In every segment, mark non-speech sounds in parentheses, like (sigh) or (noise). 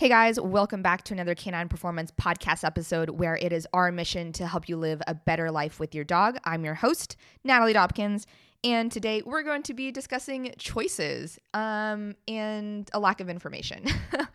Hey guys, welcome back to another Canine Performance podcast episode where it is our mission to help you live a better life with your dog. I'm your host, Natalie Dobkins, and today we're going to be discussing choices um, and a lack of information.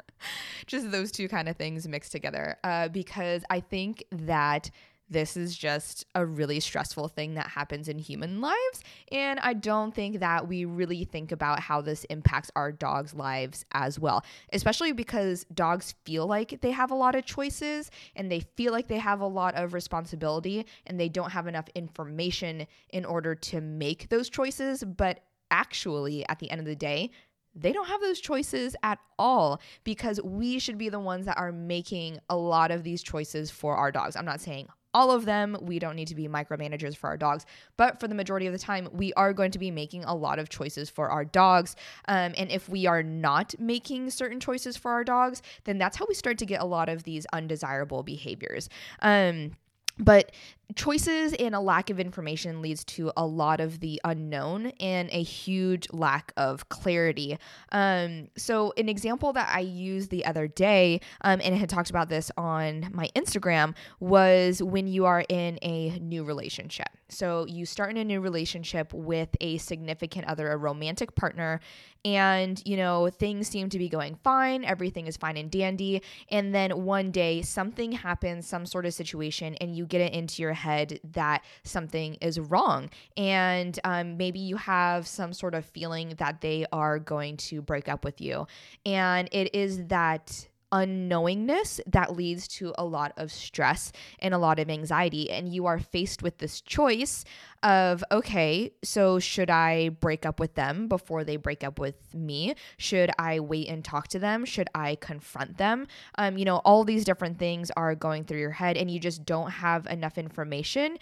(laughs) Just those two kind of things mixed together uh, because I think that this is just a really stressful thing that happens in human lives. And I don't think that we really think about how this impacts our dogs' lives as well, especially because dogs feel like they have a lot of choices and they feel like they have a lot of responsibility and they don't have enough information in order to make those choices. But actually, at the end of the day, they don't have those choices at all because we should be the ones that are making a lot of these choices for our dogs. I'm not saying all of them. We don't need to be micromanagers for our dogs, but for the majority of the time, we are going to be making a lot of choices for our dogs. Um, and if we are not making certain choices for our dogs, then that's how we start to get a lot of these undesirable behaviors. Um, but choices and a lack of information leads to a lot of the unknown and a huge lack of clarity. Um, so, an example that I used the other day, um, and I had talked about this on my Instagram, was when you are in a new relationship. So, you start in a new relationship with a significant other, a romantic partner, and you know, things seem to be going fine, everything is fine and dandy. And then one day, something happens, some sort of situation, and you get it into your head that something is wrong. And um, maybe you have some sort of feeling that they are going to break up with you. And it is that unknowingness that leads to a lot of stress and a lot of anxiety. And you are faced with this choice of, okay, so should I break up with them before they break up with me? Should I wait and talk to them? Should I confront them? Um, you know, all these different things are going through your head, and you just don't have enough information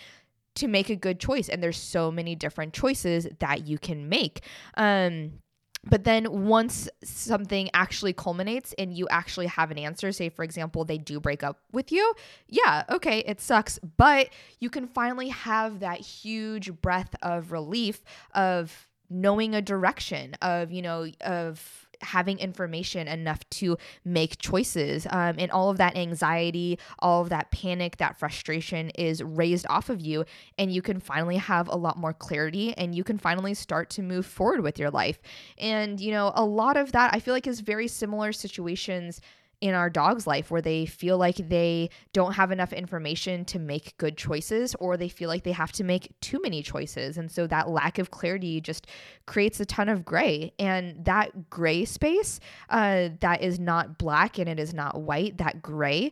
to make a good choice. And there's so many different choices that you can make. Um, but then once something actually culminates and you actually have an answer, say for example, they do break up with you, yeah, okay, it sucks, but you can finally have that huge breath of relief of knowing a direction of, you know, of having information enough to make choices. Um, and all of that anxiety, all of that panic, that frustration is raised off of you. And you can finally have a lot more clarity and you can finally start to move forward with your life. And, you know, a lot of that I feel like is very similar situations in our dog's life where they feel like they don't have enough information to make good choices or they feel like they have to make too many choices. And so that lack of clarity just creates a ton of gray. And that gray space uh, that is not black and it is not white, that gray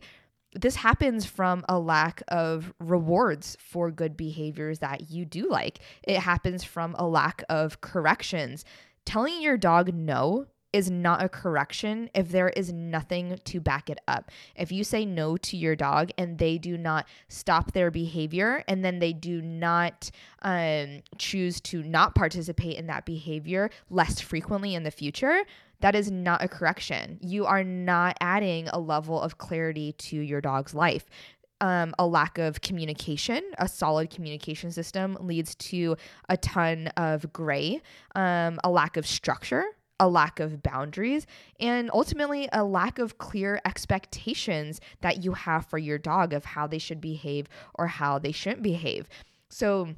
this happens from a lack of rewards for good behaviors that you do like. It happens from a lack of corrections. Telling your dog no is not a correction if there is nothing to back it up. If you say no to your dog and they do not stop their behavior and then they do not um, choose to not participate in that behavior less frequently in the future, that is not a correction. You are not adding a level of clarity to your dog's life. Um, a lack of communication, a solid communication system leads to a ton of gray, um, a lack of structure a lack of boundaries, and ultimately a lack of clear expectations that you have for your dog of how they should behave or how they shouldn't behave. So,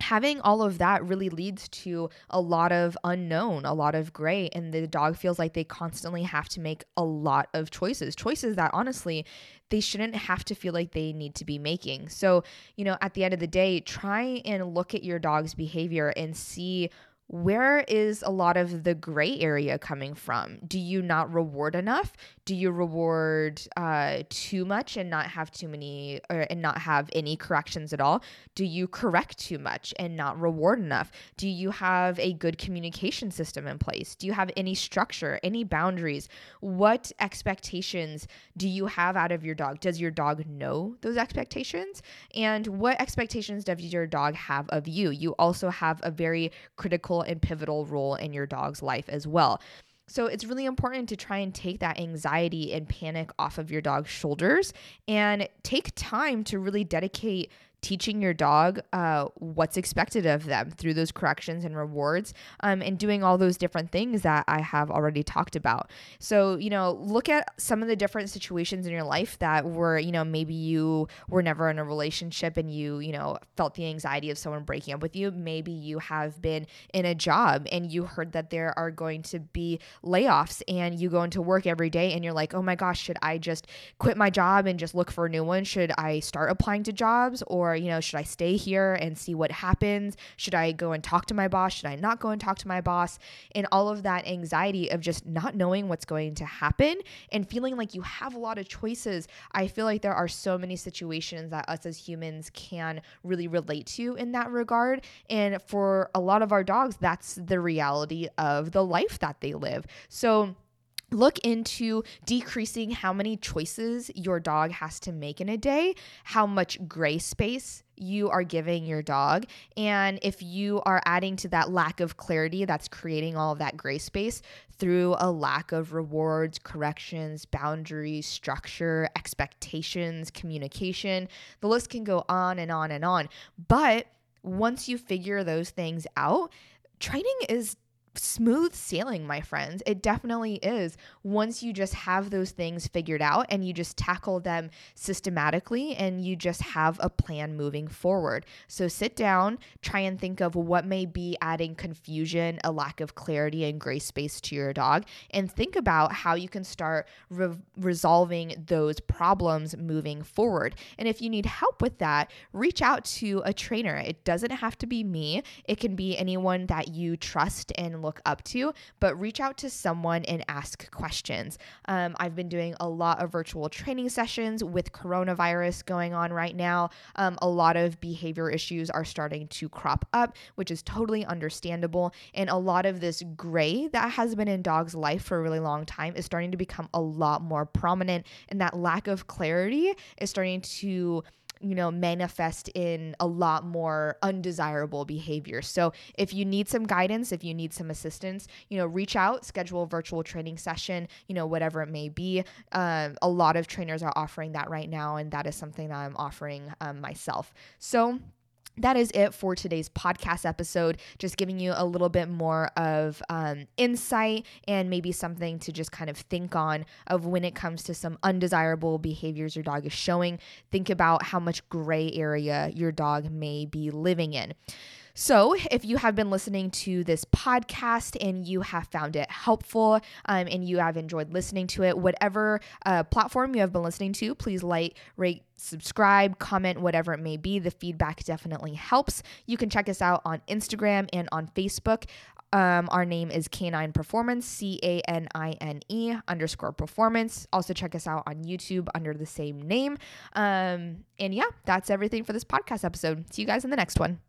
having all of that really leads to a lot of unknown, a lot of gray, and the dog feels like they constantly have to make a lot of choices, choices that honestly they shouldn't have to feel like they need to be making. So, you know, at the end of the day, try and look at your dog's behavior and see where is a lot of the gray area coming from? Do you not reward enough? Do you reward uh, too much and not have too many, or, and not have any corrections at all? Do you correct too much and not reward enough? Do you have a good communication system in place? Do you have any structure, any boundaries? What expectations do you have out of your dog? Does your dog know those expectations? And what expectations does your dog have of you? You also have a very critical and pivotal role in your dog's life as well. So it's really important to try and take that anxiety and panic off of your dog's shoulders and take time to really dedicate teaching your dog uh, what's expected of them through those corrections and rewards um, and doing all those different things that I have already talked about. So, you know, look at some of the different situations in your life that were, you know, maybe you were never in a relationship and you, you know, felt the anxiety of someone breaking up with you. Maybe you have been in a job and you heard that there are going to be layoffs and you go into work every day and you're like, oh my gosh, should I just quit my job and just look for a new one? Should I start applying to jobs or, you know, should I stay here and see what happens? Should I go and talk to my boss? Should I not go and talk to my boss? And all of that anxiety of just not knowing what's going to happen and feeling like you have a lot of choices. I feel like there are so many situations that us as humans can really relate to in that regard. And for a lot of our dogs, that's the reality of the life that they live. So, look into decreasing how many choices your dog has to make in a day, how much gray space you are giving your dog. And if you are adding to that lack of clarity that's creating all of that gray space through a lack of rewards, corrections, boundaries, structure, expectations, communication, the list can go on and on and on. But once you figure those things out, training is smooth sailing, my friends. It definitely is once you just have those things figured out and you just tackle them systematically and you just have a plan moving forward. So sit down, try and think of what may be adding confusion, a lack of clarity, and gray space to your dog, and think about how you can start re- resolving those problems moving forward. And if you need help with that, reach out to a trainer. It doesn't have to be me, it can be anyone that you trust and look up to, but reach out to someone and ask questions. Um, I've been doing a lot of virtual training sessions with coronavirus going on right now. Um, a lot of behavior issues are starting to crop up, which is totally understandable. And a lot of this gray that has been in dogs' life for a really long time is starting to become a lot more prominent. And that lack of clarity is starting to you know, manifest in a lot more undesirable behavior. So if you need some guidance, if you need some assistance, you know, reach out, schedule a virtual training session, you know, whatever it may be. Um, a lot of trainers are offering that right now, and that is something that I'm offering um, myself. So, that is it for today's podcast episode. Just giving you a little bit more of um, insight and maybe something to just kind of think on of when it comes to some undesirable behaviors your dog is showing. Think about how much gray area your dog may be living in. So, if you have been listening to this podcast and you have found it helpful um, and you have enjoyed listening to it, whatever uh, platform you have been listening to, please like, rate, subscribe, comment, whatever it may be. The feedback definitely helps. You can check us out on Instagram and on Facebook. Um, our name is Canine Performance, C A N I N E underscore performance. Also, check us out on YouTube under the same name. Um, and yeah, that's everything for this podcast episode. See you guys in the next one.